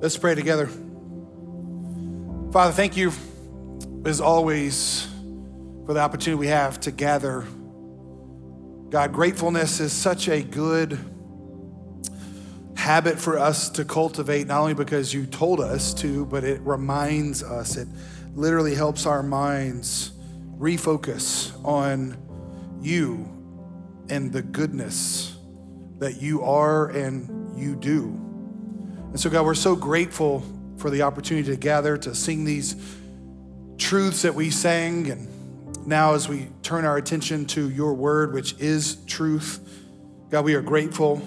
Let's pray together. Father, thank you as always for the opportunity we have to gather. God, gratefulness is such a good habit for us to cultivate, not only because you told us to, but it reminds us. It literally helps our minds refocus on you and the goodness that you are and you do. And so, God, we're so grateful for the opportunity to gather to sing these truths that we sang. And now, as we turn our attention to your word, which is truth, God, we are grateful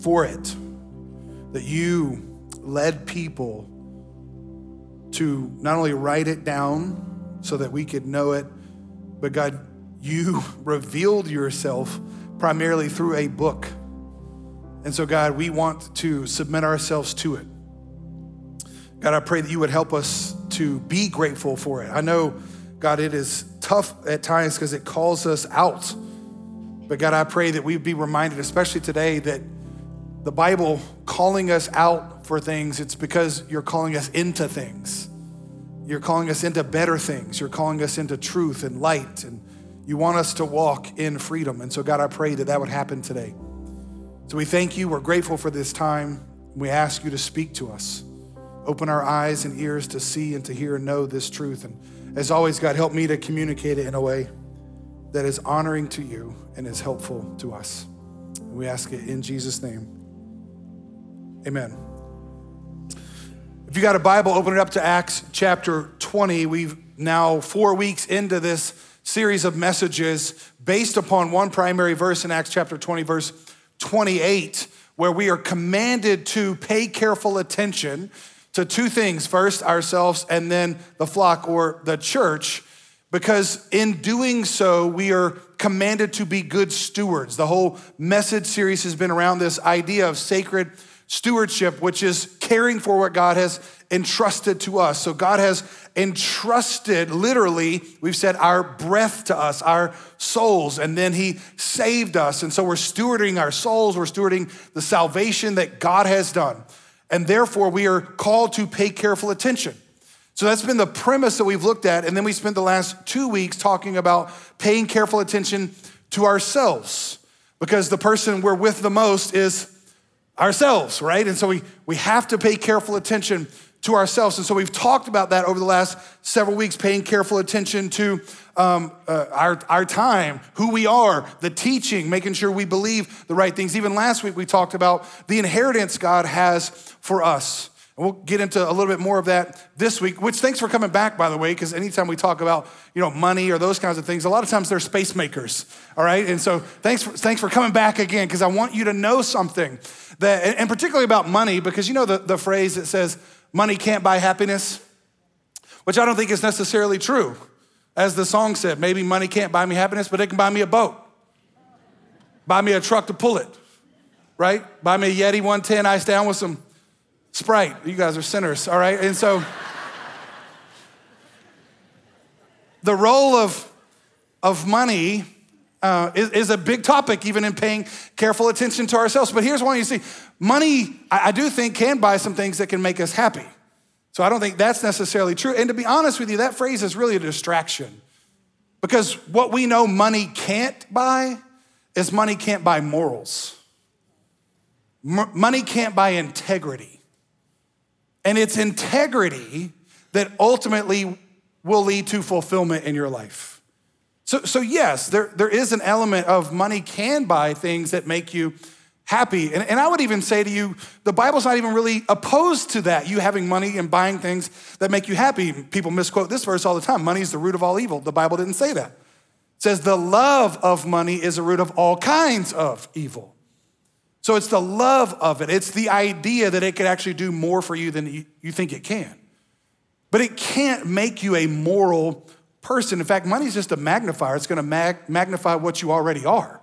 for it that you led people to not only write it down so that we could know it, but God, you revealed yourself primarily through a book. And so, God, we want to submit ourselves to it. God, I pray that you would help us to be grateful for it. I know, God, it is tough at times because it calls us out. But God, I pray that we'd be reminded, especially today, that the Bible calling us out for things, it's because you're calling us into things. You're calling us into better things. You're calling us into truth and light. And you want us to walk in freedom. And so, God, I pray that that would happen today. So we thank you. We're grateful for this time. We ask you to speak to us. Open our eyes and ears to see and to hear and know this truth. And as always, God, help me to communicate it in a way that is honoring to you and is helpful to us. We ask it in Jesus' name. Amen. If you got a Bible, open it up to Acts chapter 20. We've now four weeks into this series of messages based upon one primary verse in Acts chapter 20, verse 28, where we are commanded to pay careful attention to two things first, ourselves, and then the flock or the church, because in doing so, we are commanded to be good stewards. The whole message series has been around this idea of sacred stewardship, which is caring for what God has entrusted to us. So God has entrusted, literally, we've said, our breath to us, our souls, and then He saved us. And so we're stewarding our souls, we're stewarding the salvation that God has done. And therefore, we are called to pay careful attention. So that's been the premise that we've looked at. And then we spent the last two weeks talking about paying careful attention to ourselves because the person we're with the most is ourselves, right? And so we, we have to pay careful attention to ourselves. And so we've talked about that over the last several weeks, paying careful attention to um, uh, our, our time, who we are, the teaching, making sure we believe the right things. Even last week, we talked about the inheritance God has for us. And we'll get into a little bit more of that this week, which thanks for coming back, by the way, because anytime we talk about, you know, money or those kinds of things, a lot of times they're space makers, all right? And so thanks for, thanks for coming back again, because I want you to know something that, and particularly about money, because you know the, the phrase that says, money can't buy happiness, which I don't think is necessarily true. As the song said, maybe money can't buy me happiness, but it can buy me a boat, buy me a truck to pull it, right? Buy me a Yeti 110 ice down with some Sprite. You guys are sinners, all right? And so the role of, of money uh, is, is, a big topic, even in paying careful attention to ourselves. But here's one you see money, I, I do think, can buy some things that can make us happy. So I don't think that's necessarily true. And to be honest with you, that phrase is really a distraction. Because what we know money can't buy is money can't buy morals. M- money can't buy integrity. And it's integrity that ultimately will lead to fulfillment in your life. So, so yes, there, there is an element of money can buy things that make you happy. And, and I would even say to you, the Bible's not even really opposed to that, you having money and buying things that make you happy. People misquote this verse all the time money is the root of all evil. The Bible didn't say that. It says the love of money is the root of all kinds of evil. So it's the love of it. It's the idea that it could actually do more for you than you, think it can. But it can't make you a moral person. In fact, money is just a magnifier. It's going to mag- magnify what you already are.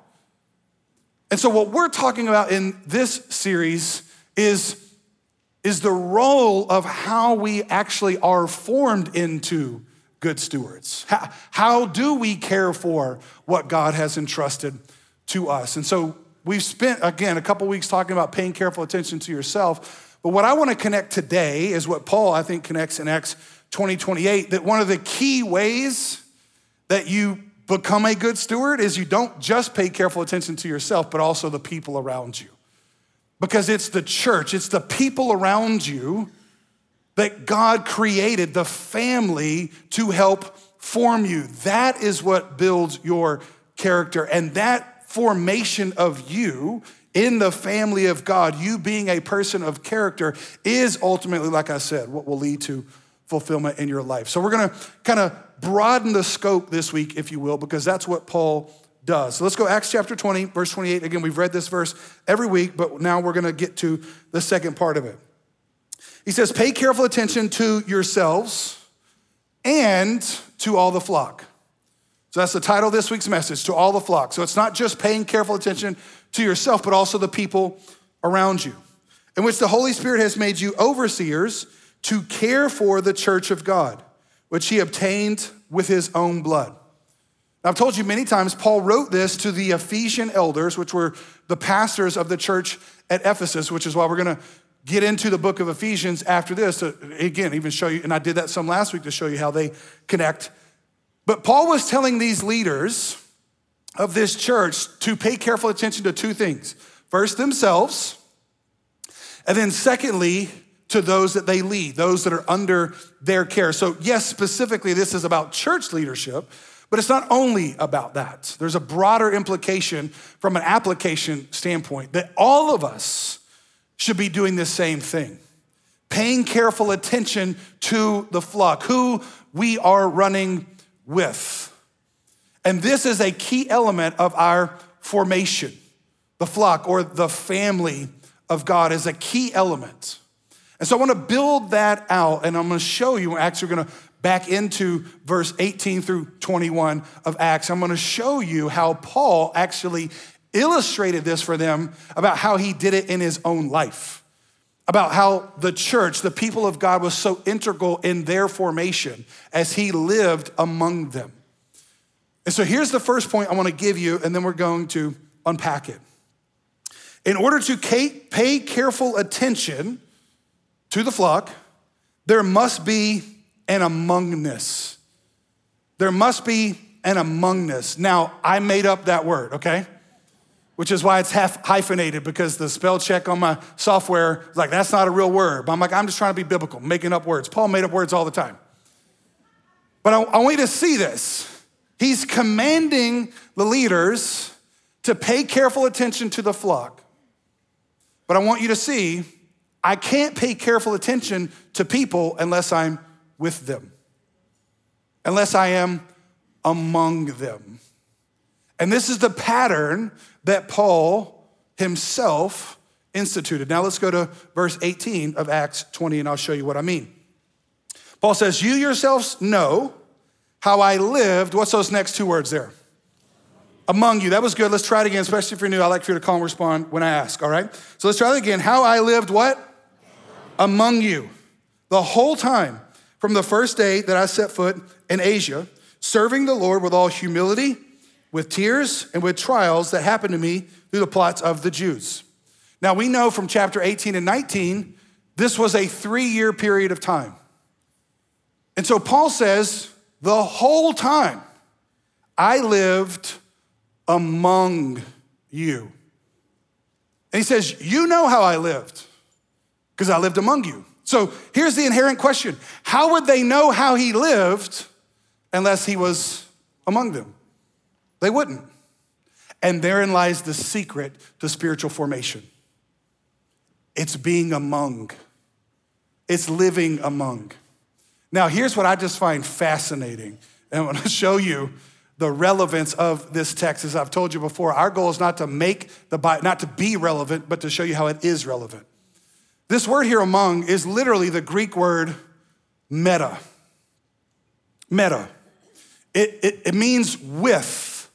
And so, what we're talking about in this series is, is the role of how we actually are formed into good stewards. How, how do we care for what God has entrusted to us? And so, We've spent, again, a couple weeks talking about paying careful attention to yourself. But what I want to connect today is what Paul, I think, connects in Acts 20, 28, that one of the key ways that you become a good steward is you don't just pay careful attention to yourself, but also the people around you. Because it's the church, it's the people around you that God created, the family to help form you. That is what builds your character. And that formation of you in the family of God, you being a person of character, is ultimately, like I said, what will lead to fulfillment in your life. So we're gonna kind of broaden the scope this week, if you will, because that's what Paul does. So let's go Acts chapter 20, verse 28. Again, we've read this verse every week, but now we're gonna get to the second part of it. He says, Pay careful attention to yourselves and to all the flock. So that's the title of this week's message, to all the flock. So it's not just paying careful attention to yourself, but also the people around you, in which the Holy Spirit has made you overseers to care for the church of God, which he obtained with his own blood. I've told you many times, Paul wrote this to the Ephesian elders, which were the pastors of the church at Ephesus, which is why we're gonna get into the book of Ephesians after this. To, again, even show you, and I did that some last week to show you how they connect but Paul was telling these leaders of this church to pay careful attention to two things first, themselves, and then secondly, to those that they lead, those that are under their care. So, yes, specifically, this is about church leadership, but it's not only about that. There's a broader implication from an application standpoint that all of us should be doing the same thing paying careful attention to the flock, who we are running with. And this is a key element of our formation. The flock or the family of God is a key element. And so I want to build that out, and I'm going to show you. Actually, we're going to back into verse 18 through 21 of Acts. I'm going to show you how Paul actually illustrated this for them about how he did it in his own life about how the church, the people of God, was so integral in their formation as he lived among them. And so here's the first point I want to give you, and then we're going to unpack it. In order to pay careful attention to the flock, there must be an amongness. There must be an amongness. Now, I made up that word, okay? which is why it's half hyphenated because the spell check on my software is like, that's not a real word. But I'm like, I'm just trying to be biblical, making up words. Paul made up words all the time. But I, I want you to see this. He's commanding the leaders to pay careful attention to the flock. But I want you to see, I can't pay careful attention to people unless I'm with them, unless I am among them. And this is the pattern that Paul himself instituted. Now let's go to verse 18 of Acts 20 and I'll show you what I mean. Paul says, You yourselves know how I lived. What's those next two words there? Among you. That was good. Let's try it again, especially if you're new. I like for you to call and respond when I ask, all right? So let's try it again. How I lived what? Among you. The whole time from the first day that I set foot in Asia, serving the Lord with all humility with tears and with trials that happened to me through the plots of the Jews. Now, we know from chapter 18 and 19, this was a three year period of time. And so Paul says, the whole time I lived among you. And he says, You know how I lived, because I lived among you. So here's the inherent question How would they know how he lived unless he was among them? They wouldn't. And therein lies the secret to spiritual formation it's being among, it's living among. Now, here's what I just find fascinating. And I'm gonna show you the relevance of this text. As I've told you before, our goal is not to make the Bible, not to be relevant, but to show you how it is relevant. This word here, among, is literally the Greek word meta. Meta. It, it, it means with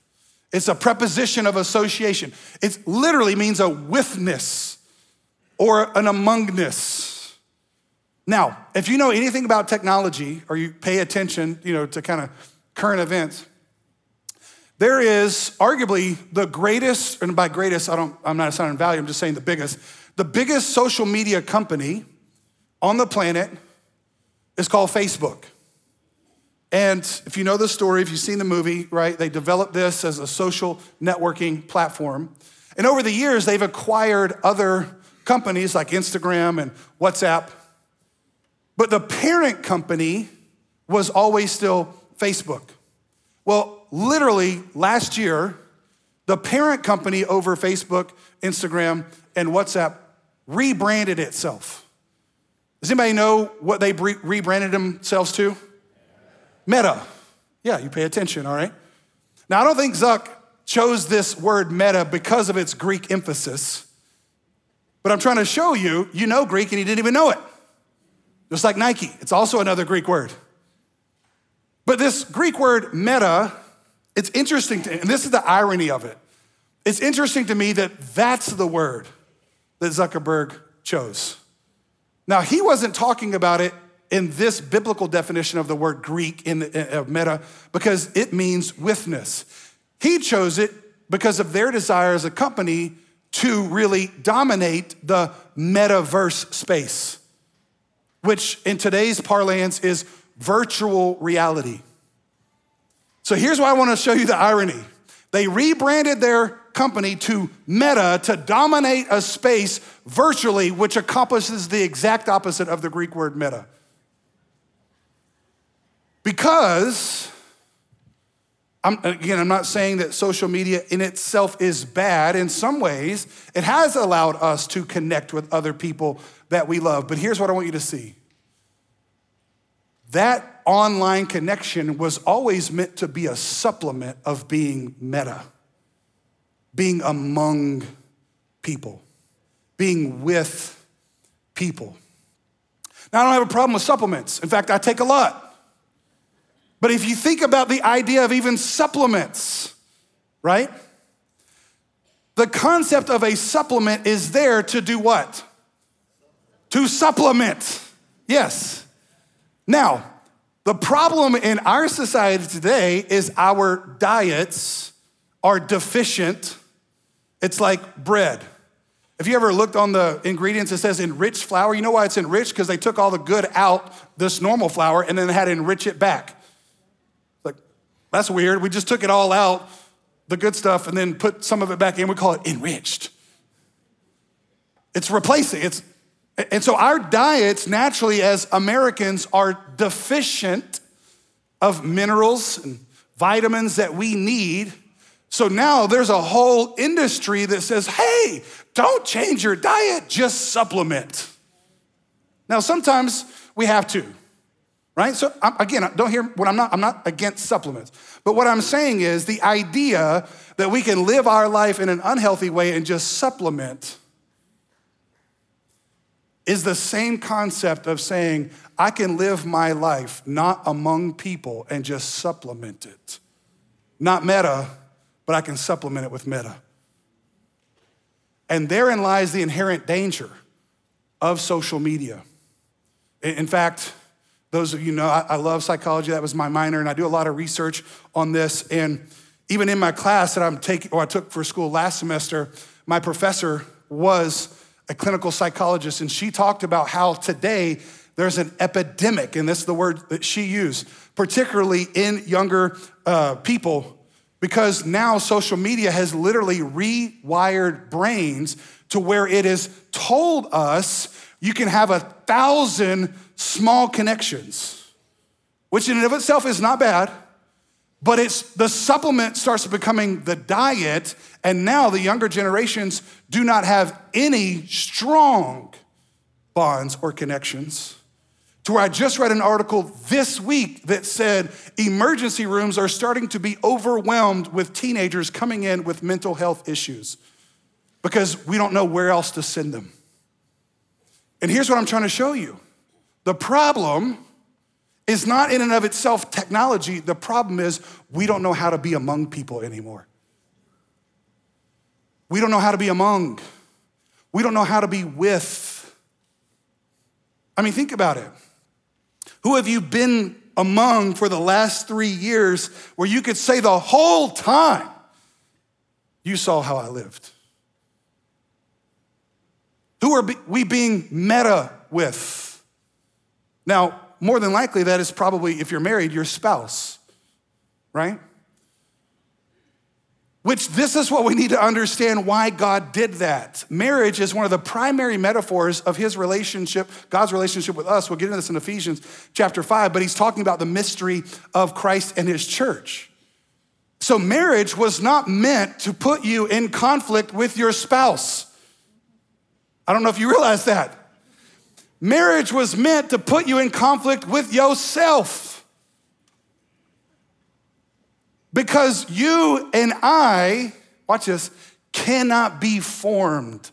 it's a preposition of association. It literally means a withness or an amongness. Now, if you know anything about technology or you pay attention, you know, to kind of current events, there is arguably the greatest, and by greatest, I don't, I'm not assigning value, I'm just saying the biggest, the biggest social media company on the planet is called Facebook. And if you know the story, if you've seen the movie, right, they developed this as a social networking platform. And over the years, they've acquired other companies like Instagram and WhatsApp. But the parent company was always still Facebook. Well, literally last year, the parent company over Facebook, Instagram, and WhatsApp rebranded itself. Does anybody know what they rebranded themselves to? Meta. Yeah, you pay attention, all right? Now, I don't think Zuck chose this word meta because of its Greek emphasis, but I'm trying to show you, you know Greek and you didn't even know it. Just like Nike, it's also another Greek word. But this Greek word meta, it's interesting, to, and this is the irony of it. It's interesting to me that that's the word that Zuckerberg chose. Now, he wasn't talking about it in this biblical definition of the word Greek in of meta because it means withness. He chose it because of their desire as a company to really dominate the metaverse space, which in today's parlance is virtual reality. So here's why I want to show you the irony. They rebranded their company to Meta to dominate a space virtually, which accomplishes the exact opposite of the Greek word meta. Because, I'm, again, I'm not saying that social media in itself is bad. In some ways, it has allowed us to connect with other people that we love. But here's what I want you to see that online connection was always meant to be a supplement of being meta, being among people, being with people. Now, I don't have a problem with supplements. In fact, I take a lot. But if you think about the idea of even supplements, right? The concept of a supplement is there to do what? To supplement. Yes. Now, the problem in our society today is our diets are deficient. It's like bread. If you ever looked on the ingredients, it says enriched flour. You know why it's enriched? Because they took all the good out, this normal flour, and then they had to enrich it back. It's like, that's weird. We just took it all out, the good stuff, and then put some of it back in. We call it enriched. It's replacing. It's and so our diets naturally as Americans are deficient of minerals and vitamins that we need. So now there's a whole industry that says, "Hey, don't change your diet, just supplement." Now sometimes we have to right? So again, don't hear what I'm not, I'm not against supplements. But what I'm saying is the idea that we can live our life in an unhealthy way and just supplement is the same concept of saying, I can live my life not among people and just supplement it. Not meta, but I can supplement it with meta. And therein lies the inherent danger of social media. In fact, those of you know, I, love psychology. That was my minor, and I do a lot of research on this. And even in my class that I'm taking, or I took for school last semester, my professor was a clinical psychologist, and she talked about how today there's an epidemic, and that's the word that she used, particularly in younger uh, people, because now social media has literally rewired brains to where it has told us you can have a thousand small connections, which in and of itself is not bad, but it's the supplement starts becoming the diet, and now the younger generations do not have any strong bonds or connections. To where I just read an article this week that said emergency rooms are starting to be overwhelmed with teenagers coming in with mental health issues because we don't know where else to send them. And here's what I'm trying to show you the problem is not in and of itself technology, the problem is we don't know how to be among people anymore. We don't know how to be among. We don't know how to be with. I mean, think about it. Who have you been among for the last three years where you could say the whole time, you saw how I lived? Who are we being meta with? Now, more than likely, that is probably, if you're married, your spouse, right? Which this is what we need to understand why God did that. Marriage is one of the primary metaphors of his relationship, God's relationship with us. We'll get into this in Ephesians chapter 5, but he's talking about the mystery of Christ and his church. So, marriage was not meant to put you in conflict with your spouse. I don't know if you realize that. Marriage was meant to put you in conflict with yourself. Because you and I, watch this, cannot be formed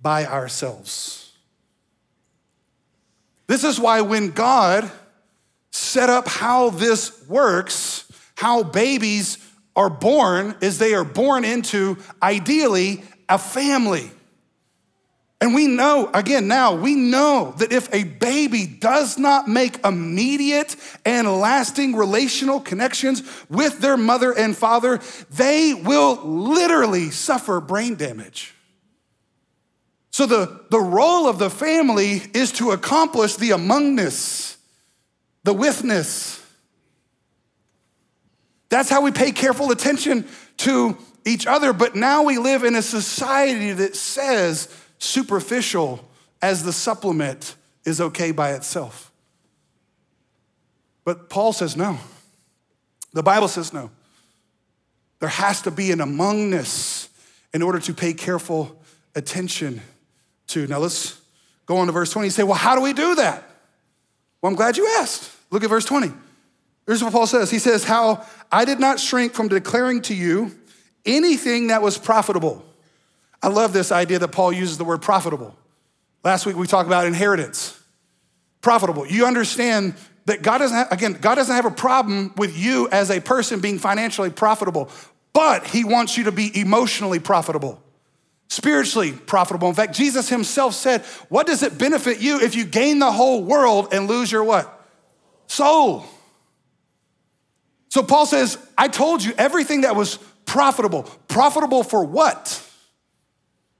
by ourselves. This is why when God set up how this works, how babies are born, is they are born into ideally a family. And we know, again, now we know that if a baby does not make immediate and lasting relational connections with their mother and father, they will literally suffer brain damage. So, the, the role of the family is to accomplish the amongness, the withness. That's how we pay careful attention to each other. But now we live in a society that says, superficial as the supplement is okay by itself. But Paul says no. The Bible says no. There has to be an amongness in order to pay careful attention to. Now let's go on to verse 20. You say, well, how do we do that? Well, I'm glad you asked. Look at verse 20. Here's what Paul says He says, How I did not shrink from declaring to you anything that was profitable I love this idea that Paul uses the word profitable. Last week we talked about inheritance. Profitable. You understand that God doesn't have, again, God doesn't have a problem with you as a person being financially profitable, but he wants you to be emotionally profitable, spiritually profitable. In fact, Jesus himself said, What does it benefit you if you gain the whole world and lose your what? Soul. So Paul says, I told you everything that was profitable. Profitable for what?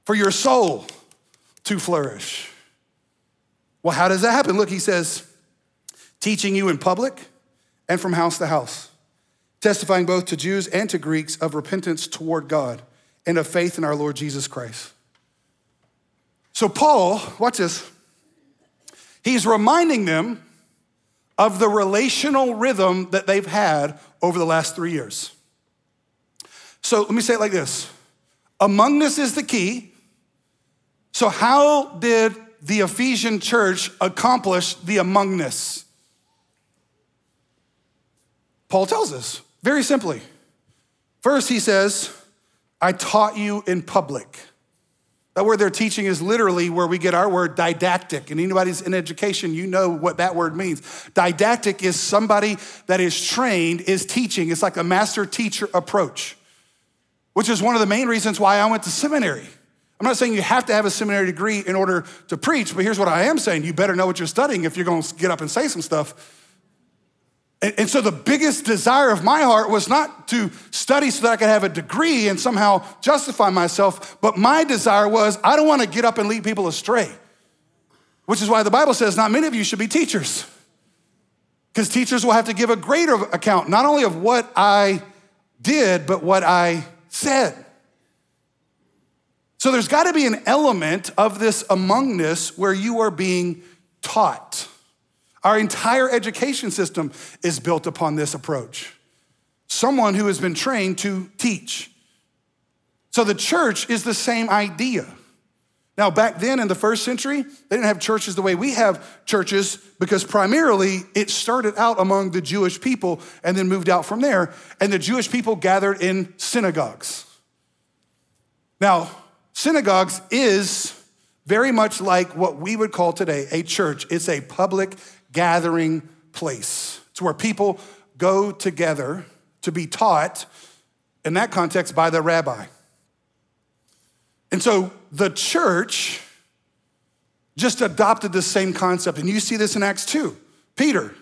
For your soul to flourish. Well, how does that happen? Look, he says, teaching you in public and from house to house, testifying both to Jews and to Greeks of repentance toward God and of faith in our Lord Jesus Christ. So, Paul, watch this. He's reminding them of the relational rhythm that they've had over the last three years. So, let me say it like this Amongness is the key. So, how did the Ephesian church accomplish the amongness? Paul tells us very simply. First, he says, I taught you in public. That word they're teaching is literally where we get our word didactic. And anybody's in education, you know what that word means. Didactic is somebody that is trained, is teaching. It's like a master teacher approach, which is one of the main reasons why I went to seminary. I'm not saying you have to have a seminary degree in order to preach, but here's what I am saying you better know what you're studying if you're going to get up and say some stuff. And, and, so the biggest desire of my heart was not to study so that I could have a degree and somehow justify myself, but my desire was I don't want to get up and lead people astray, which is why the Bible says not many of you should be teachers. Because teachers will have to give a greater account, not only of what I did, but what I said. So there's got to be an element of this amongness where you are being taught. Our entire education system is built upon this approach. Someone who has been trained to teach. So the church is the same idea. Now, back then in the first century, they didn't have churches the way we have churches because primarily it started out among the Jewish people and then moved out from there. And the Jewish people gathered in synagogues. Now, Synagogues is very much like what we would call today a church. It's a public gathering place. It's where people go together to be taught, in that context, by the rabbi. And so the church just adopted the same concept. And you see this in Acts 2. Peter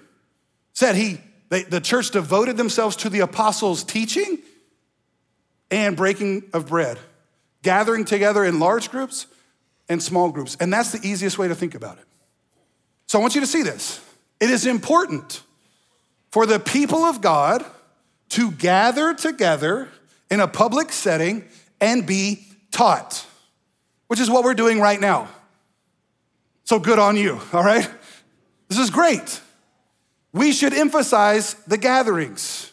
said he, they, the church devoted themselves to the apostles' teaching and breaking of bread gathering together in large groups, and small groups. And that's the easiest way to think about it. So I want you to see this. It is important for the people of God to gather together in a public setting and be taught, which is what we're doing right now. So good on you, all right? This is great. We should emphasize the gatherings.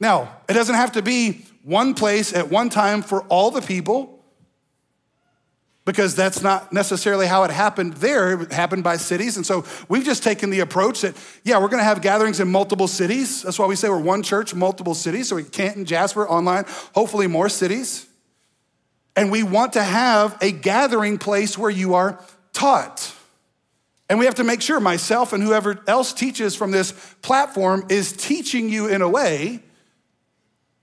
Now, it doesn't have to be one place at one time for all the people because that's not necessarily how it happened there. It happened by cities. And so we've just taken the approach that, yeah, we're gonna have gatherings in multiple cities. That's why we say we're one church, multiple cities. So we Canton, Jasper, online, hopefully more cities. And we want to have a gathering place where you are taught. And we have to make sure myself and whoever else teaches from this platform is teaching you in a way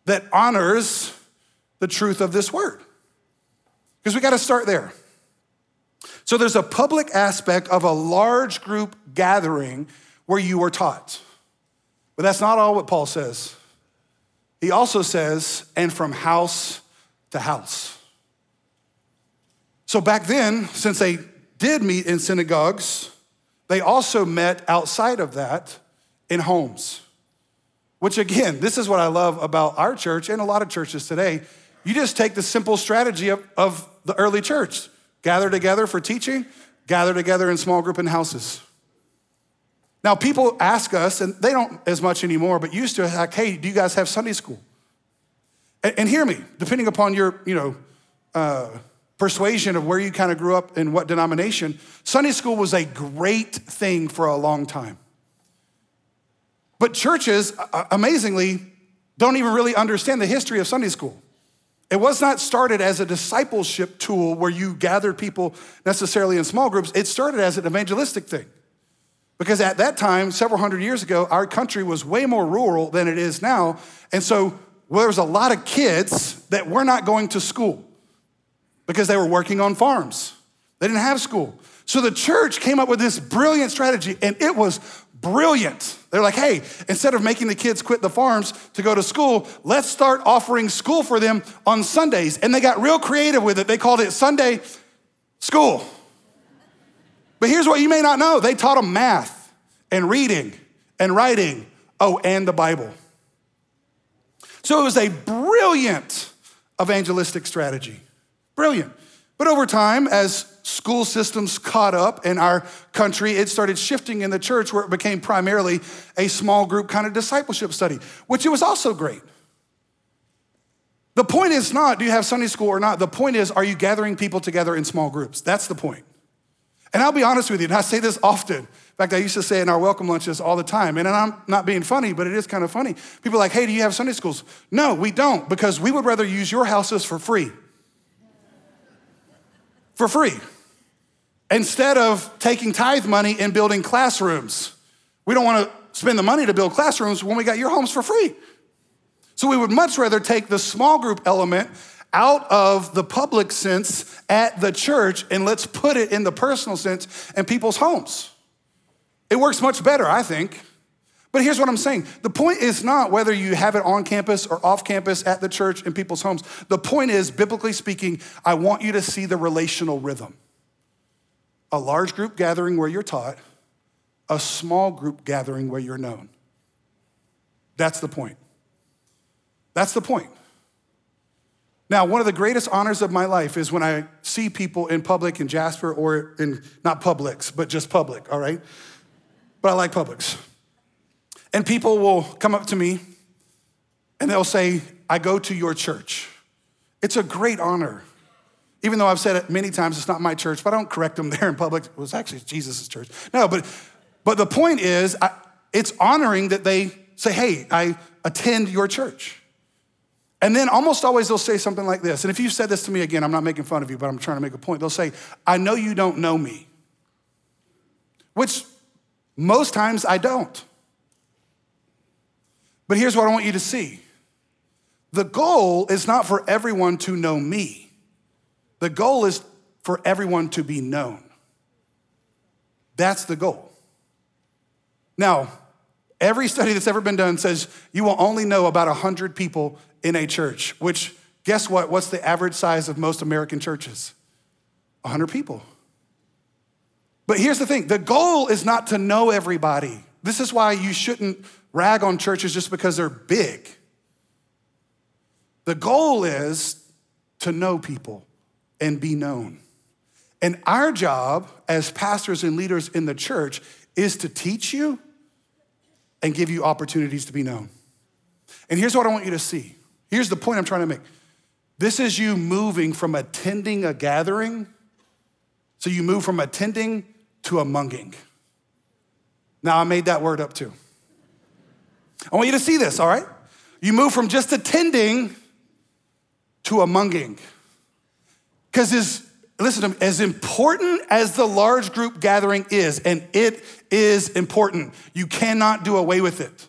that honors the truth of this word. Because we got to start there. So there's a public aspect of a large group gathering where you are taught. But that's not all what Paul says. He also says, and from house to house. So back then, since they did meet in synagogues, they also met outside of that in homes. Which, again, this is what I love about our church and a lot of churches today. You just take the simple strategy of, of the early church gather together for teaching, gather together in small group in houses. Now, people ask us, and they don't as much anymore, but used to, like, hey, do you guys have Sunday school? And, and hear me, depending upon your, you know, uh, persuasion of where you kind of grew up and what denomination, Sunday school was a great thing for a long time. But churches, amazingly, don't even really understand the history of Sunday school. It was not started as a discipleship tool where you gathered people necessarily in small groups. It started as an evangelistic thing. Because at that time, several hundred years ago, our country was way more rural than it is now. And so well, there was a lot of kids that were not going to school because they were working on farms. They didn't have school. So the church came up with this brilliant strategy, and it was brilliant. They're like, hey, instead of making the kids quit the farms to go to school, let's start offering school for them on Sundays. And they got real creative with it. They called it Sunday school. But here's what you may not know they taught them math and reading and writing. Oh, and the Bible. So it was a brilliant evangelistic strategy. Brilliant. But over time, as school systems caught up in our country, it started shifting in the church where it became primarily a small group kind of discipleship study, which it was also great. The point is not, do you have Sunday school or not? The point is, are you gathering people together in small groups? That's the point. And I'll be honest with you, and I say this often. In fact, I used to say in our welcome lunches all the time, and I'm not being funny, but it is kind of funny. People are like, hey, do you have Sunday schools? No, we don't, because we would rather use your houses for free. For free instead of taking tithe money and building classrooms. We don't want to spend the money to build classrooms when we got your homes for free. So we would much rather take the small group element out of the public sense at the church and let's put it in the personal sense in people's homes. It works much better, I think. But here's what I'm saying the point is not whether you have it on campus or off campus at the church in people's homes. The point is, biblically speaking, I want you to see the relational rhythm a large group gathering where you're taught, a small group gathering where you're known. That's the point. That's the point. Now, one of the greatest honors of my life is when I see people in public in Jasper or in not Publix, but just public, all right? But I like Publix. And people will come up to me and they'll say, I go to your church. It's a great honor. Even though I've said it many times, it's not my church, but I don't correct them there in public. It was actually Jesus' church. No, but, but the point is, I, it's honoring that they say, hey, I attend your church. And then almost always they'll say something like this. And if you said this to me again, I'm not making fun of you, but I'm trying to make a point. They'll say, I know you don't know me, which most times I don't. But here's what I want you to see the goal is not for everyone to know me. The goal is for everyone to be known. That's the goal. Now, every study that's ever been done says you will only know about 100 people in a church, which, guess what? What's the average size of most American churches? 100 people. But here's the thing the goal is not to know everybody. This is why you shouldn't rag on churches just because they're big. The goal is to know people and be known. And our job as pastors and leaders in the church is to teach you and give you opportunities to be known. And here's what I want you to see. Here's the point I'm trying to make. This is you moving from attending a gathering. So you move from attending to amonging. Now, I made that word up too. I want you to see this, all right? You move from just attending to amonging. Because as listen to me, as important as the large group gathering is, and it is important, you cannot do away with it.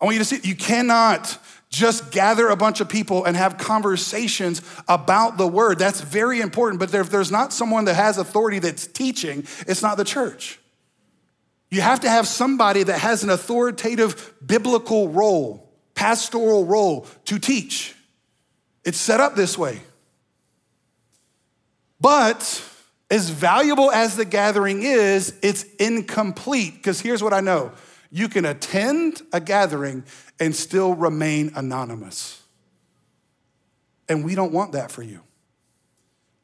I want you to see, you cannot just gather a bunch of people and have conversations about the word. That's very important. But if there's not someone that has authority that's teaching, it's not the church. You have to have somebody that has an authoritative biblical role, pastoral role to teach. It's set up this way. But as valuable as the gathering is, it's incomplete. Because here's what I know you can attend a gathering and still remain anonymous. And we don't want that for you.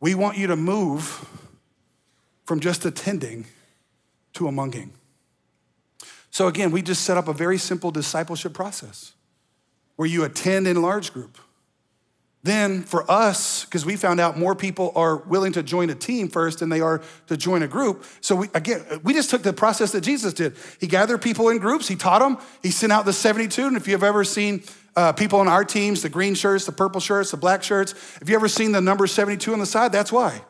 We want you to move from just attending to amonging. So, again, we just set up a very simple discipleship process where you attend in large group then for us, because we found out more people are willing to join a team first than they are to join a group. So we, again, we just took the process that Jesus did. He gathered people in groups, he taught them, he sent out the 72. And if you've ever seen uh, people on our teams, the green shirts, the purple shirts, the black shirts, if you ever seen the number 72 on the side, that's why.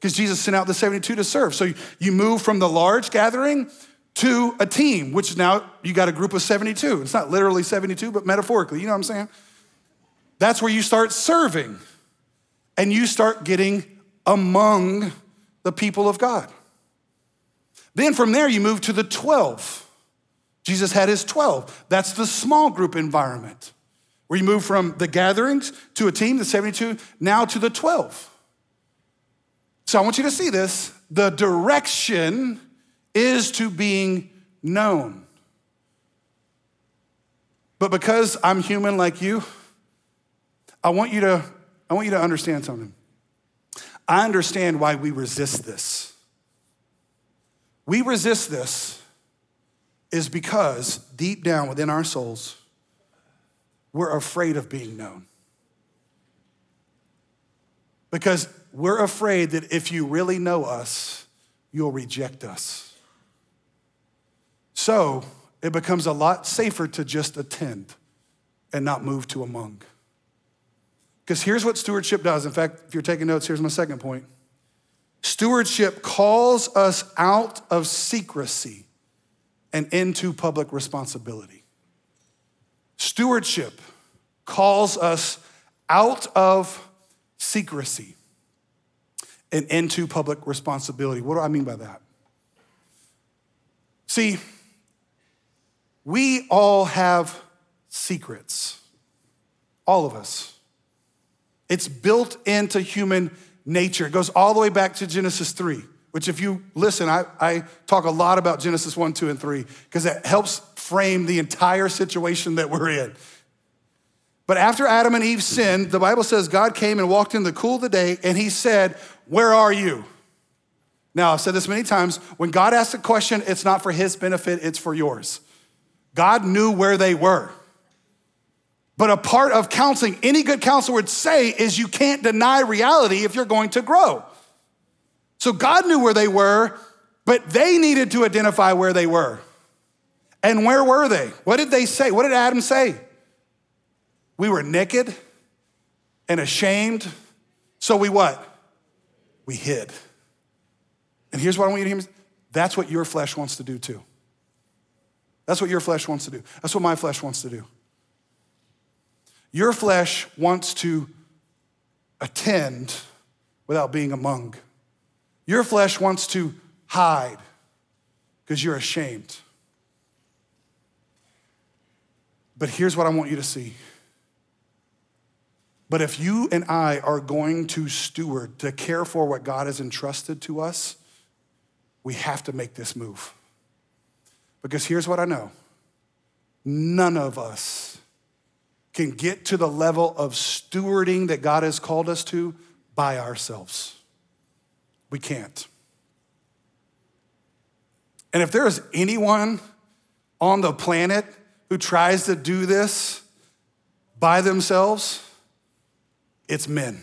Because Jesus sent out the 72 to serve. So you move from the large gathering to a team, which now you got a group of 72. It's not literally 72, but metaphorically, you know what I'm saying? That's where you start serving and you start getting among the people of God. Then from there, you move to the 12. Jesus had his 12. That's the small group environment where you move from the gatherings to a team, the 72, now to the 12. So I want you to see this. The direction is to being known. But because I'm human like you, I want you to, I want you to understand something. I understand why we resist this. We resist this is because deep down within our souls, we're afraid of being known. Because we're afraid that if you really know us, you'll reject us. So it becomes a lot safer to just attend and not move to among. Because here's what stewardship does. In fact, if you're taking notes, here's my second point. Stewardship calls us out of secrecy and into public responsibility. Stewardship calls us out of secrecy and into public responsibility. What do I mean by that? See, we all have secrets, all of us. It's built into human nature. It goes all the way back to Genesis 3, which, if you listen, I, I talk a lot about Genesis 1, 2, and 3, because that helps frame the entire situation that we're in. But after Adam and Eve sinned, the Bible says God came and walked in the cool of the day and he said, Where are you? Now, I've said this many times when God asks a question, it's not for his benefit, it's for yours. God knew where they were. But a part of counseling, any good counselor would say, is you can't deny reality if you're going to grow. So God knew where they were, but they needed to identify where they were. And where were they? What did they say? What did Adam say? We were naked and ashamed. So we what? We hid. And here's what I want you to hear. That's what your flesh wants to do too. That's what your flesh wants to do. That's what my flesh wants to do. Your flesh wants to attend without being among. Your flesh wants to hide because you're ashamed. But here's what I want you to see But if you and I are going to steward, to care for what God has entrusted to us, we have to make this move. Because here's what I know none of us can get to the level of stewarding that God has called us to by ourselves. We can't. And if there is anyone on the planet who tries to do this by themselves, it's men.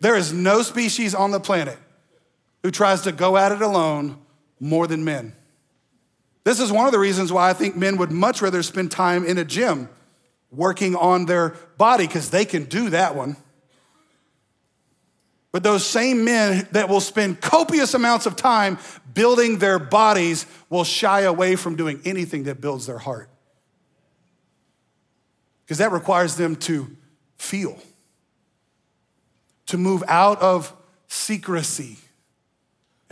There is no species on the planet who tries to go at it alone more than men. This is one of the reasons why I think men would much rather spend time in a gym working on their body because they can do that one. But those same men that will spend copious amounts of time building their bodies will shy away from doing anything that builds their heart. Because that requires them to feel, to move out of secrecy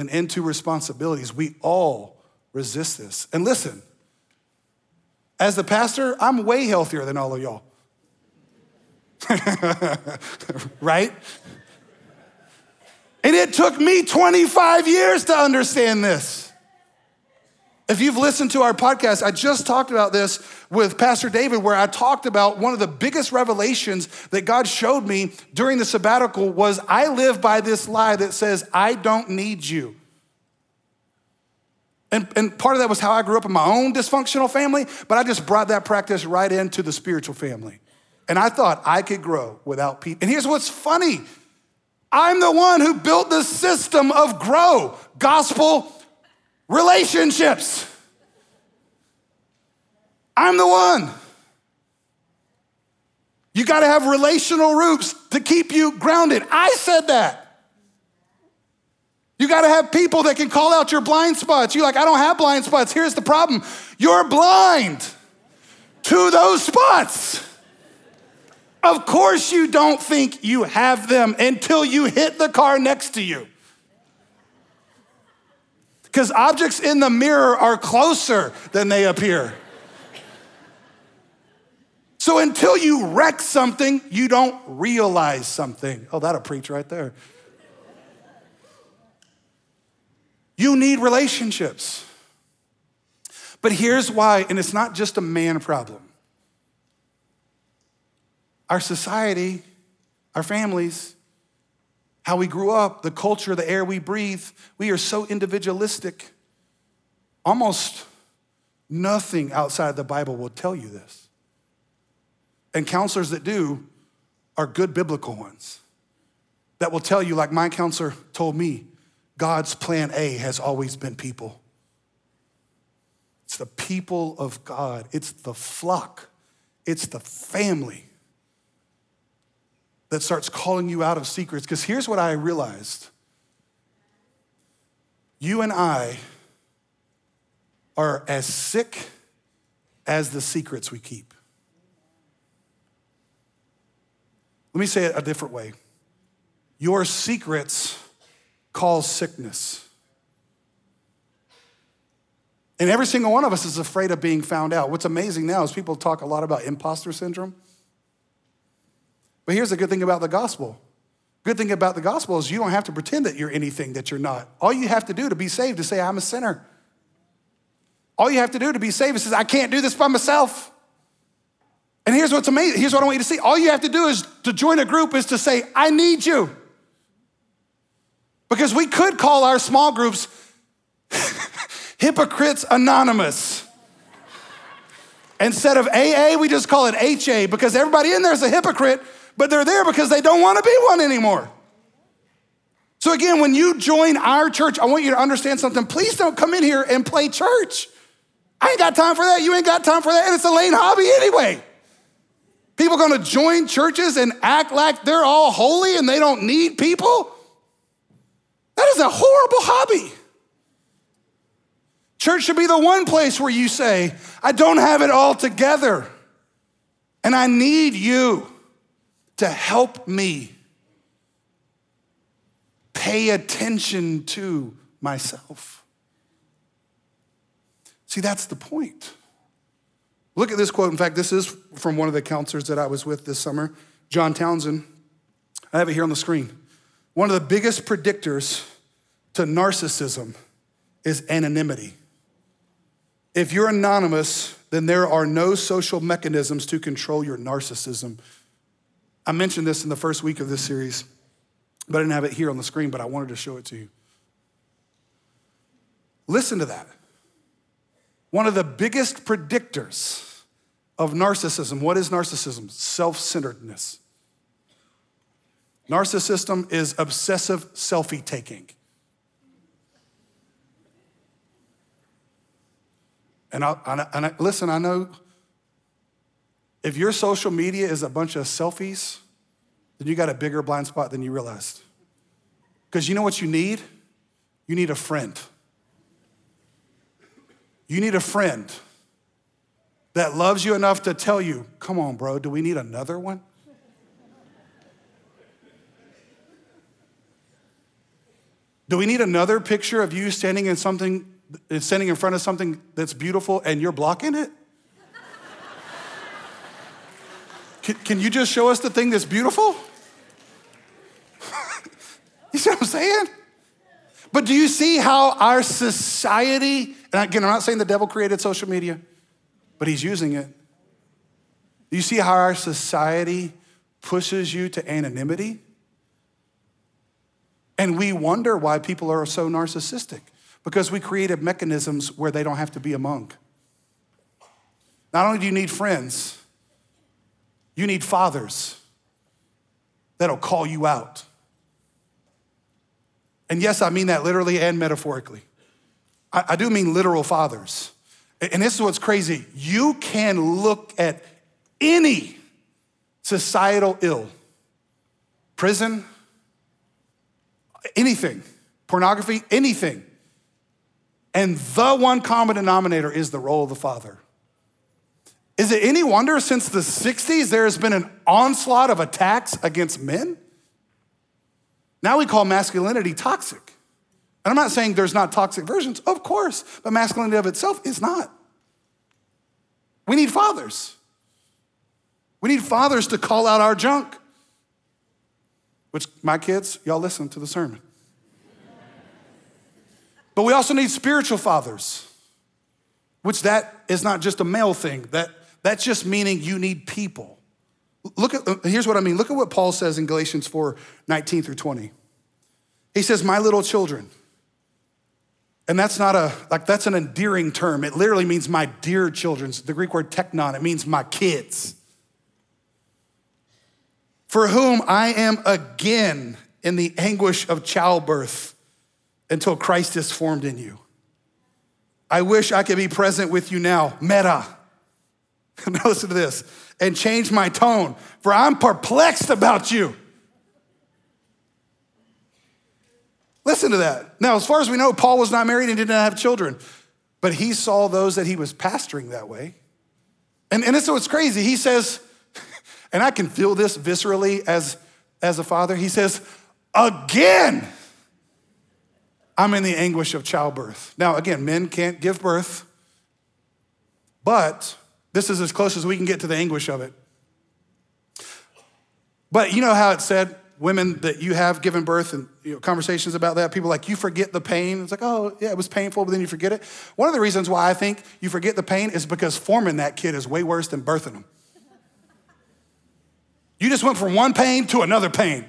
and into responsibilities. We all resist this. And listen, as the pastor, I'm way healthier than all of y'all. right? And it took me 25 years to understand this. If you've listened to our podcast, I just talked about this with Pastor David, where I talked about one of the biggest revelations that God showed me during the sabbatical was I live by this lie that says, I don't need you. And, and part of that was how I grew up in my own dysfunctional family, but I just brought that practice right into the spiritual family. And I thought I could grow without people. And here's what's funny I'm the one who built the system of grow, gospel relationships. I'm the one. You got to have relational roots to keep you grounded. I said that. You got to have people that can call out your blind spots. You're like, I don't have blind spots. Here's the problem you're blind to those spots. Of course, you don't think you have them until you hit the car next to you. Because objects in the mirror are closer than they appear. So until you wreck something, you don't realize something. Oh, that'll preach right there. You need relationships. But here's why, and it's not just a man problem. Our society, our families, how we grew up, the culture, the air we breathe, we are so individualistic. Almost nothing outside the Bible will tell you this. And counselors that do are good biblical ones that will tell you, like my counselor told me, God's plan A has always been people. It's the people of God, it's the flock, it's the family that starts calling you out of secrets. Because here's what I realized you and I are as sick as the secrets we keep. Let me say it a different way. Your secrets cause sickness. And every single one of us is afraid of being found out. What's amazing now is people talk a lot about imposter syndrome. But here's the good thing about the gospel. Good thing about the gospel is you don't have to pretend that you're anything that you're not. All you have to do to be saved is say, I'm a sinner. All you have to do to be saved is say, I can't do this by myself. And here's what's amazing. Here's what I want you to see. All you have to do is to join a group is to say, I need you. Because we could call our small groups Hypocrites Anonymous. Instead of AA, we just call it HA because everybody in there is a hypocrite but they're there because they don't want to be one anymore. So, again, when you join our church, I want you to understand something. Please don't come in here and play church. I ain't got time for that. You ain't got time for that. And it's a lame hobby anyway. People gonna join churches and act like they're all holy and they don't need people. That is a horrible hobby. Church should be the one place where you say, I don't have it all together and I need you to help me pay attention to myself. See, that's the point. Look at this quote. In fact, this is from one of the counselors that I was with this summer, John Townsend. I have it here on the screen. One of the biggest predictors to narcissism is anonymity. If you're anonymous, then there are no social mechanisms to control your narcissism. I mentioned this in the first week of this series, but I didn't have it here on the screen, but I wanted to show it to you. Listen to that. One of the biggest predictors of narcissism, what is narcissism? Self centeredness. Narcissism is obsessive selfie taking. And, I, and I, listen, I know if your social media is a bunch of selfies, then you got a bigger blind spot than you realized. Because you know what you need? You need a friend. You need a friend that loves you enough to tell you, come on, bro, do we need another one? Do we need another picture of you standing in something, standing in front of something that's beautiful and you're blocking it? Can, can you just show us the thing that's beautiful? you see what I'm saying? But do you see how our society, and again, I'm not saying the devil created social media, but he's using it. Do you see how our society pushes you to anonymity? And we wonder why people are so narcissistic because we created mechanisms where they don't have to be among. Not only do you need friends, you need fathers that'll call you out. And yes, I mean that literally and metaphorically. I, I do mean literal fathers. And this is what's crazy. You can look at any societal ill, prison, anything, pornography, anything. And the one common denominator is the role of the father. Is it any wonder since the 60s there has been an onslaught of attacks against men? Now we call masculinity toxic. And I'm not saying there's not toxic versions, of course, but masculinity of itself is not. We need fathers. We need fathers to call out our junk. Which, my kids, y'all listen to the sermon. But we also need spiritual fathers, which that is not just a male thing. That, that's just meaning you need people Look at, here's what I mean. Look at what Paul says in Galatians 4 19 through 20. He says, My little children. And that's not a, like, that's an endearing term. It literally means my dear children. The Greek word teknon, it means my kids. For whom I am again in the anguish of childbirth until Christ is formed in you. I wish I could be present with you now. Meta. Now listen to this and change my tone, for I'm perplexed about you. Listen to that. Now, as far as we know, Paul was not married and did not have children, but he saw those that he was pastoring that way. And, and so it's crazy. He says, and I can feel this viscerally as, as a father, he says, again, I'm in the anguish of childbirth. Now, again, men can't give birth, but this is as close as we can get to the anguish of it. But you know how it said, women that you have given birth and you know, conversations about that, people like, you forget the pain. It's like, oh, yeah, it was painful, but then you forget it. One of the reasons why I think you forget the pain is because forming that kid is way worse than birthing them. You just went from one pain to another pain.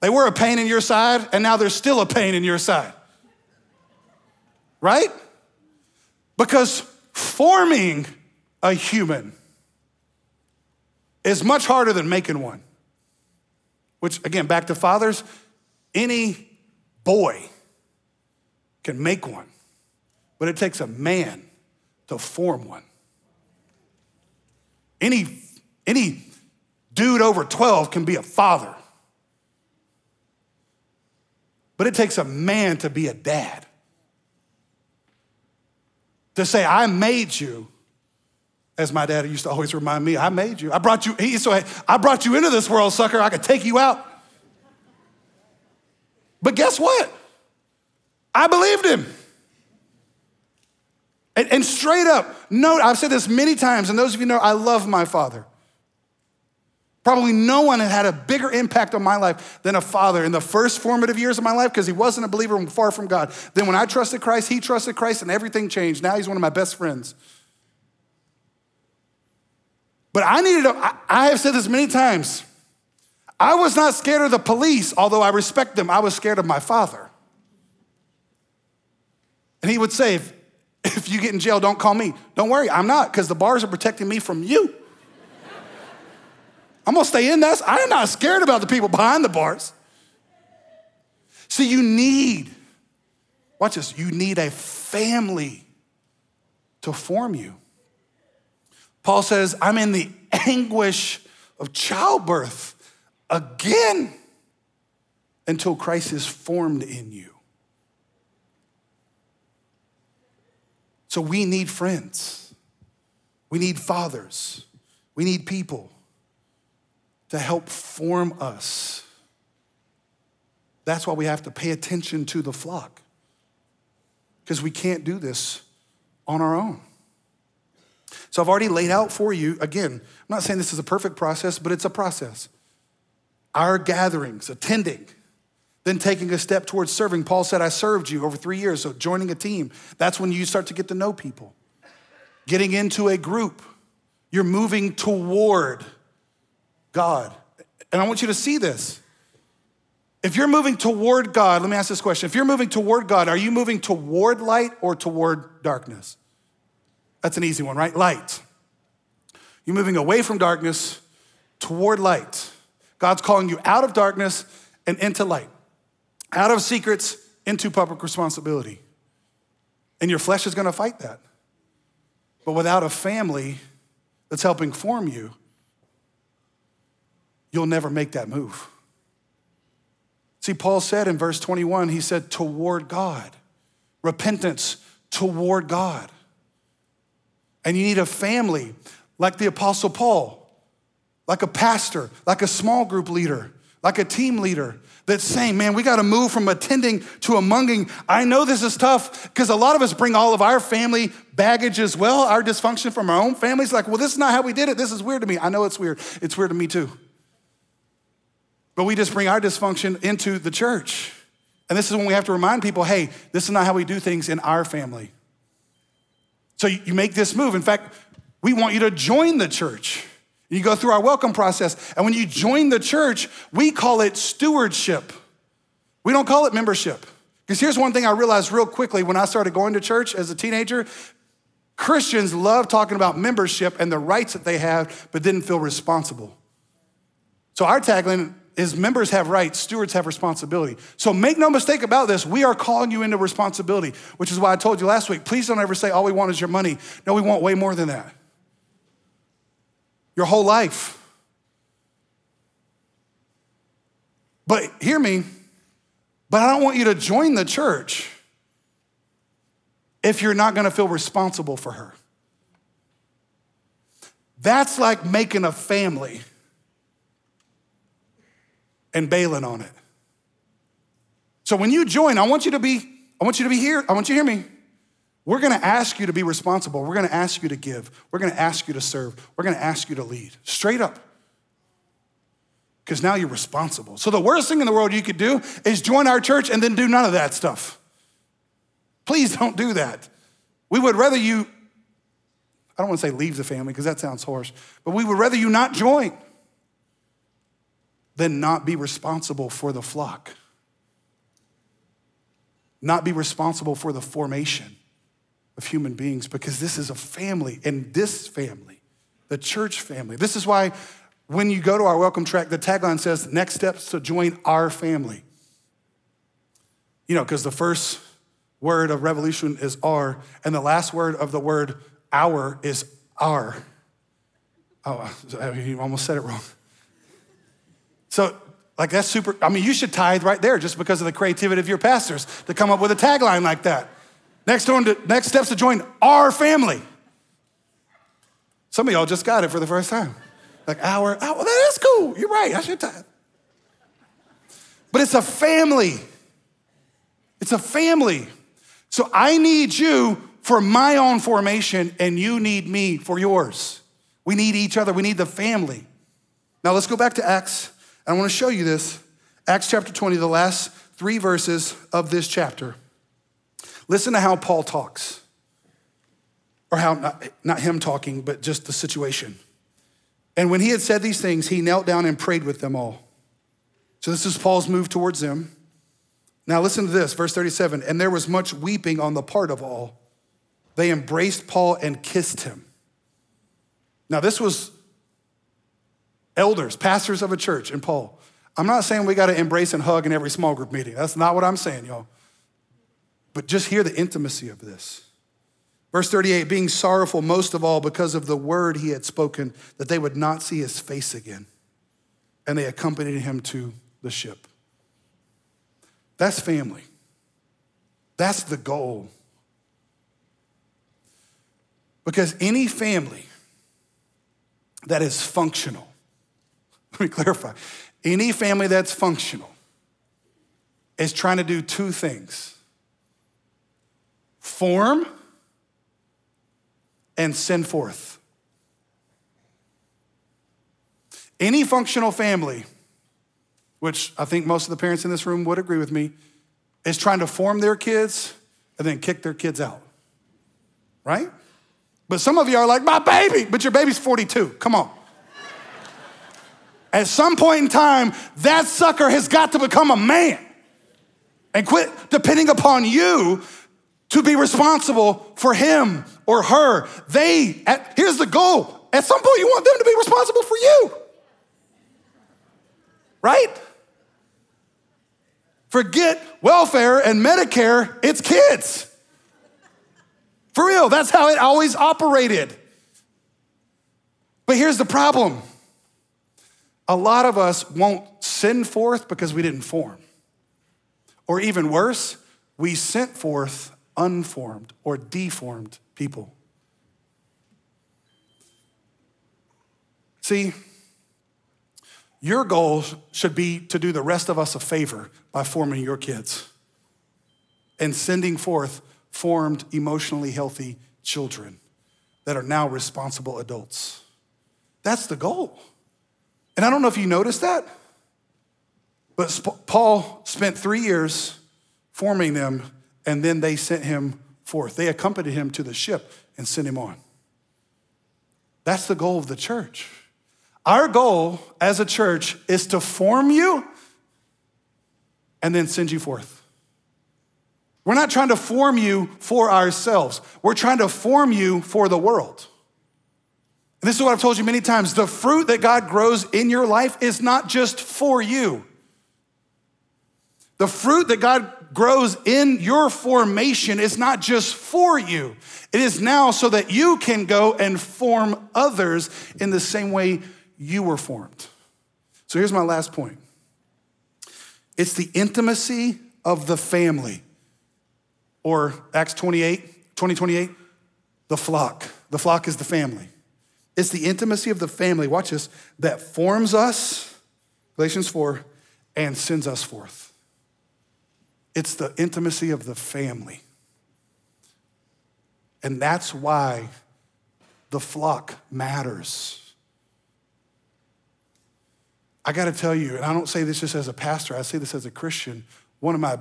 They were a pain in your side, and now there's still a pain in your side. Right? Because forming a human is much harder than making one. Which, again, back to fathers, any boy can make one, but it takes a man to form one. Any, any dude over 12 can be a father, but it takes a man to be a dad to say, I made you, as my dad used to always remind me, I made you. I brought you, he so I brought you into this world, sucker. I could take you out. But guess what? I believed him. And, and straight up, note, I've said this many times, and those of you know I love my father. Probably no one had had a bigger impact on my life than a father in the first formative years of my life because he wasn't a believer and far from God. Then when I trusted Christ, he trusted Christ and everything changed. Now he's one of my best friends. But I needed, to, I, I have said this many times. I was not scared of the police, although I respect them. I was scared of my father. And he would say, if, if you get in jail, don't call me. Don't worry, I'm not, because the bars are protecting me from you. I'm gonna stay in this. I'm not scared about the people behind the bars. See, you need, watch this, you need a family to form you. Paul says, I'm in the anguish of childbirth again until Christ is formed in you. So we need friends, we need fathers, we need people to help form us. That's why we have to pay attention to the flock, because we can't do this on our own. So I've already laid out for you, again, I'm not saying this is a perfect process, but it's a process. Our gatherings, attending, then taking a step towards serving. Paul said, I served you over three years, so joining a team. That's when you start to get to know people. Getting into a group, you're moving toward God. And I want you to see this. If you're moving toward God, let me ask this question. If you're moving toward God, are you moving toward light or toward darkness? That's an easy one, right? Light. You're moving away from darkness toward light. God's calling you out of darkness and into light, out of secrets into public responsibility. And your flesh is gonna fight that. But without a family that's helping form you, you'll never make that move. See, Paul said in verse 21, he said, toward God, repentance toward God. And you need a family like the Apostle Paul, like a pastor, like a small group leader, like a team leader that's saying, man, we got to move from attending to amonging. I know this is tough because a lot of us bring all of our family baggage as well, our dysfunction from our own families. Like, well, this is not how we did it. This is weird to me. I know it's weird. It's weird to me too. But we just bring our dysfunction into the church. And this is when we have to remind people hey, this is not how we do things in our family. So you make this move. In fact, we want you to join the church. You go through our welcome process. And when you join the church, we call it stewardship. We don't call it membership. Because here's one thing I realized real quickly when I started going to church as a teenager Christians love talking about membership and the rights that they have, but didn't feel responsible. So our tagline is members have rights, stewards have responsibility. So make no mistake about this, we are calling you into responsibility, which is why I told you last week, please don't ever say all we want is your money. No, we want way more than that. Your whole life. But hear me, but I don't want you to join the church if you're not gonna feel responsible for her. That's like making a family and bailing on it. So when you join, I want you to be, I want you to be here. I want you to hear me. We're gonna ask you to be responsible. We're gonna ask you to give. We're gonna ask you to serve. We're gonna ask you to lead. Straight up. Because now you're responsible. So the worst thing in the world you could do is join our church and then do none of that stuff. Please don't do that. We would rather you, I don't wanna say leave the family because that sounds harsh, but we would rather you not join then not be responsible for the flock, not be responsible for the formation of human beings, because this is a family, and this family, the church family. This is why when you go to our welcome track, the tagline says, Next steps to join our family. You know, because the first word of revolution is our, and the last word of the word our is our. Oh, you almost said it wrong. So, like, that's super. I mean, you should tithe right there just because of the creativity of your pastors to come up with a tagline like that. Next, on to, next steps to join our family. Some of y'all just got it for the first time. Like, our, well, that is cool. You're right. I should tithe. But it's a family. It's a family. So I need you for my own formation, and you need me for yours. We need each other, we need the family. Now let's go back to Acts. I want to show you this. Acts chapter 20, the last three verses of this chapter. Listen to how Paul talks, or how, not, not him talking, but just the situation. And when he had said these things, he knelt down and prayed with them all. So this is Paul's move towards them. Now listen to this, verse 37. And there was much weeping on the part of all. They embraced Paul and kissed him. Now, this was elders, pastors of a church, and Paul. I'm not saying we got to embrace and hug in every small group meeting. That's not what I'm saying, y'all. But just hear the intimacy of this. Verse 38 being sorrowful most of all because of the word he had spoken, that they would not see his face again. And they accompanied him to the ship. That's family. That's the goal. Because any family that is functional, let me clarify, any family that's functional is trying to do two things form and send forth. Any functional family, which I think most of the parents in this room would agree with me, is trying to form their kids and then kick their kids out. Right? But some of you are like, my baby, but your baby's 42. Come on. At some point in time, that sucker has got to become a man and quit depending upon you to be responsible for him or her. They, at, here's the goal. At some point, you want them to be responsible for you. Right? Forget welfare and Medicare, it's kids. For real, that's how it always operated. But here's the problem a lot of us won't send forth because we didn't form. Or even worse, we sent forth unformed or deformed people. See, your goal should be to do the rest of us a favor by forming your kids and sending forth formed, emotionally healthy children that are now responsible adults. That's the goal. And I don't know if you noticed that, but Paul spent three years forming them, and then they sent him forth. They accompanied him to the ship and sent him on. That's the goal of the church. Our goal as a church is to form you and then send you forth. We're not trying to form you for ourselves. We're trying to form you for the world. And this is what I've told you many times the fruit that God grows in your life is not just for you. The fruit that God grows in your formation is not just for you, it is now so that you can go and form others in the same way you were formed. So here's my last point it's the intimacy of the family or Acts 28, 20, 28, the flock. The flock is the family. It's the intimacy of the family, watch this, that forms us, Galatians 4, and sends us forth. It's the intimacy of the family. And that's why the flock matters. I got to tell you, and I don't say this just as a pastor, I say this as a Christian. One of my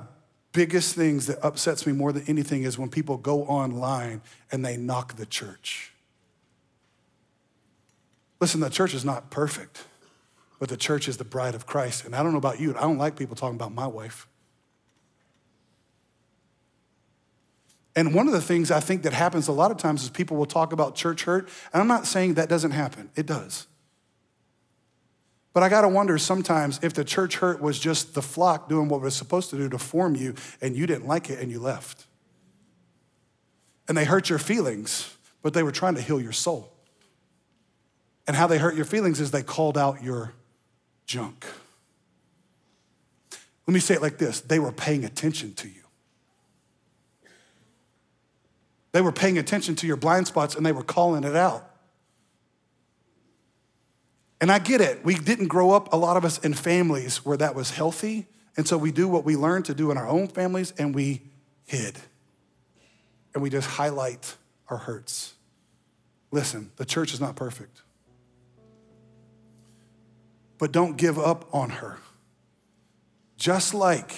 biggest things that upsets me more than anything is when people go online and they knock the church. Listen, the church is not perfect, but the church is the bride of Christ. And I don't know about you, I don't like people talking about my wife. And one of the things I think that happens a lot of times is people will talk about church hurt. And I'm not saying that doesn't happen, it does. But I got to wonder sometimes if the church hurt was just the flock doing what was supposed to do to form you and you didn't like it and you left. And they hurt your feelings, but they were trying to heal your soul. And how they hurt your feelings is they called out your junk. Let me say it like this they were paying attention to you. They were paying attention to your blind spots and they were calling it out. And I get it. We didn't grow up, a lot of us, in families where that was healthy. And so we do what we learned to do in our own families and we hid. and we just highlight our hurts. Listen, the church is not perfect. But don't give up on her. Just like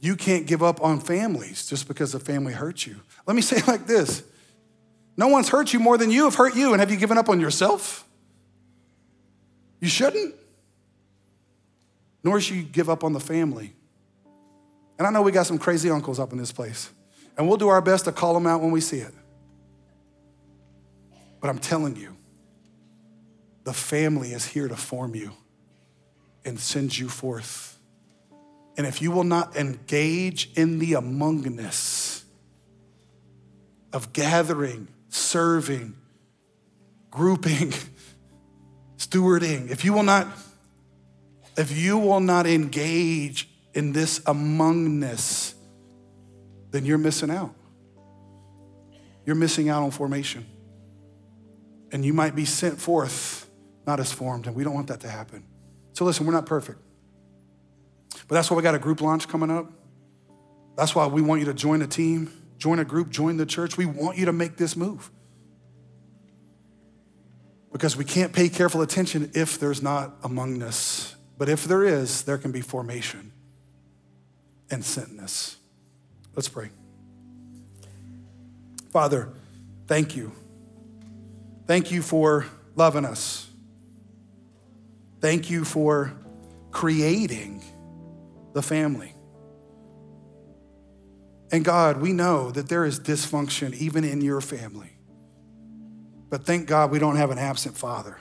you can't give up on families just because a family hurts you. Let me say it like this No one's hurt you more than you have hurt you, and have you given up on yourself? You shouldn't. Nor should you give up on the family. And I know we got some crazy uncles up in this place, and we'll do our best to call them out when we see it. But I'm telling you, the family is here to form you and send you forth. And if you will not engage in the amongness of gathering, serving, grouping, stewarding, if you will not, if you will not engage in this amongness, then you're missing out. You're missing out on formation. And you might be sent forth not as formed, and we don't want that to happen. So listen, we're not perfect. But that's why we got a group launch coming up. That's why we want you to join a team, join a group, join the church. We want you to make this move. Because we can't pay careful attention if there's not amongness. But if there is, there can be formation and sentness. Let's pray. Father, thank you. Thank you for loving us. Thank you for creating the family. And God, we know that there is dysfunction even in your family. But thank God we don't have an absent father.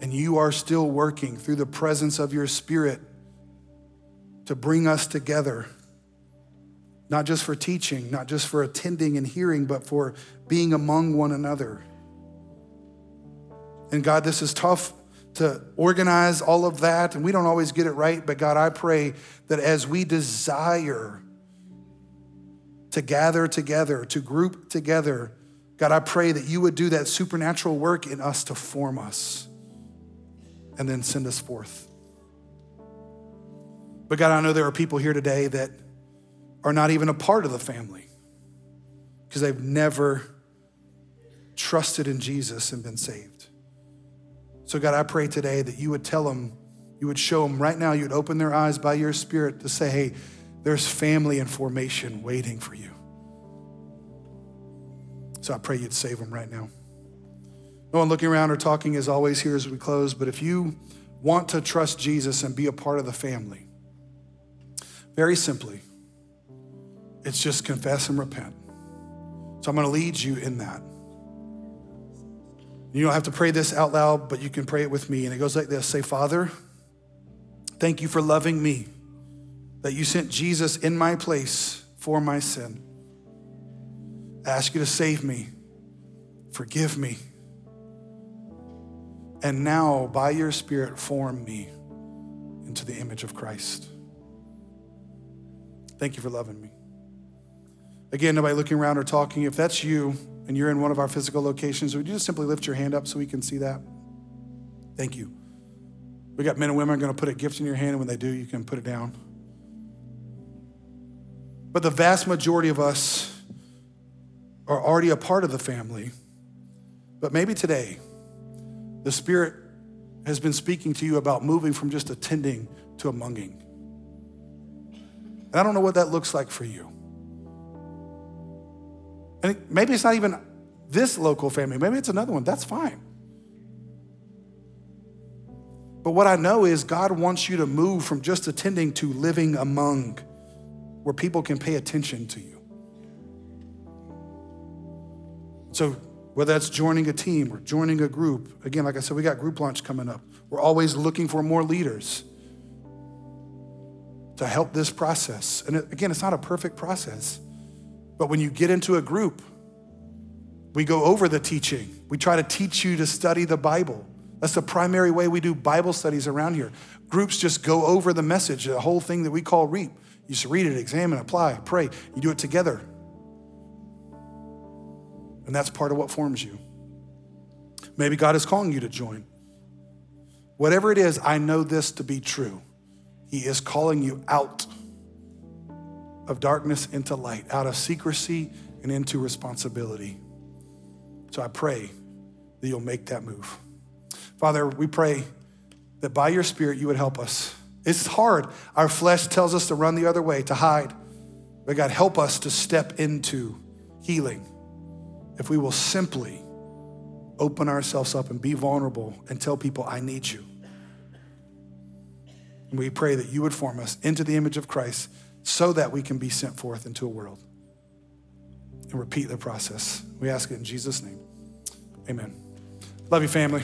And you are still working through the presence of your spirit to bring us together, not just for teaching, not just for attending and hearing, but for being among one another. And God, this is tough to organize all of that, and we don't always get it right. But God, I pray that as we desire to gather together, to group together, God, I pray that you would do that supernatural work in us to form us and then send us forth. But God, I know there are people here today that are not even a part of the family because they've never trusted in Jesus and been saved. So, God, I pray today that you would tell them, you would show them right now, you would open their eyes by your spirit to say, hey, there's family and formation waiting for you. So I pray you'd save them right now. No one looking around or talking is always here as we close, but if you want to trust Jesus and be a part of the family, very simply, it's just confess and repent. So I'm going to lead you in that. You don't have to pray this out loud, but you can pray it with me. And it goes like this Say, Father, thank you for loving me, that you sent Jesus in my place for my sin. I ask you to save me, forgive me, and now by your Spirit, form me into the image of Christ. Thank you for loving me. Again, nobody looking around or talking. If that's you, and you're in one of our physical locations, would you just simply lift your hand up so we can see that? Thank you. We got men and women going to put a gift in your hand, and when they do, you can put it down. But the vast majority of us are already a part of the family. But maybe today, the Spirit has been speaking to you about moving from just attending to amonging. And I don't know what that looks like for you. And maybe it's not even this local family, maybe it's another one. That's fine. But what I know is God wants you to move from just attending to living among where people can pay attention to you. So, whether that's joining a team or joining a group, again, like I said, we got group launch coming up. We're always looking for more leaders to help this process. And again, it's not a perfect process. But when you get into a group, we go over the teaching. We try to teach you to study the Bible. That's the primary way we do Bible studies around here. Groups just go over the message, the whole thing that we call REAP. You just read it, examine, apply, pray. You do it together. And that's part of what forms you. Maybe God is calling you to join. Whatever it is, I know this to be true. He is calling you out of darkness into light, out of secrecy and into responsibility. So I pray that you'll make that move. Father, we pray that by your Spirit you would help us. It's hard. Our flesh tells us to run the other way, to hide. But God, help us to step into healing if we will simply open ourselves up and be vulnerable and tell people, I need you. And we pray that you would form us into the image of Christ so that we can be sent forth into a world and repeat the process. We ask it in Jesus' name. Amen. Love you, family.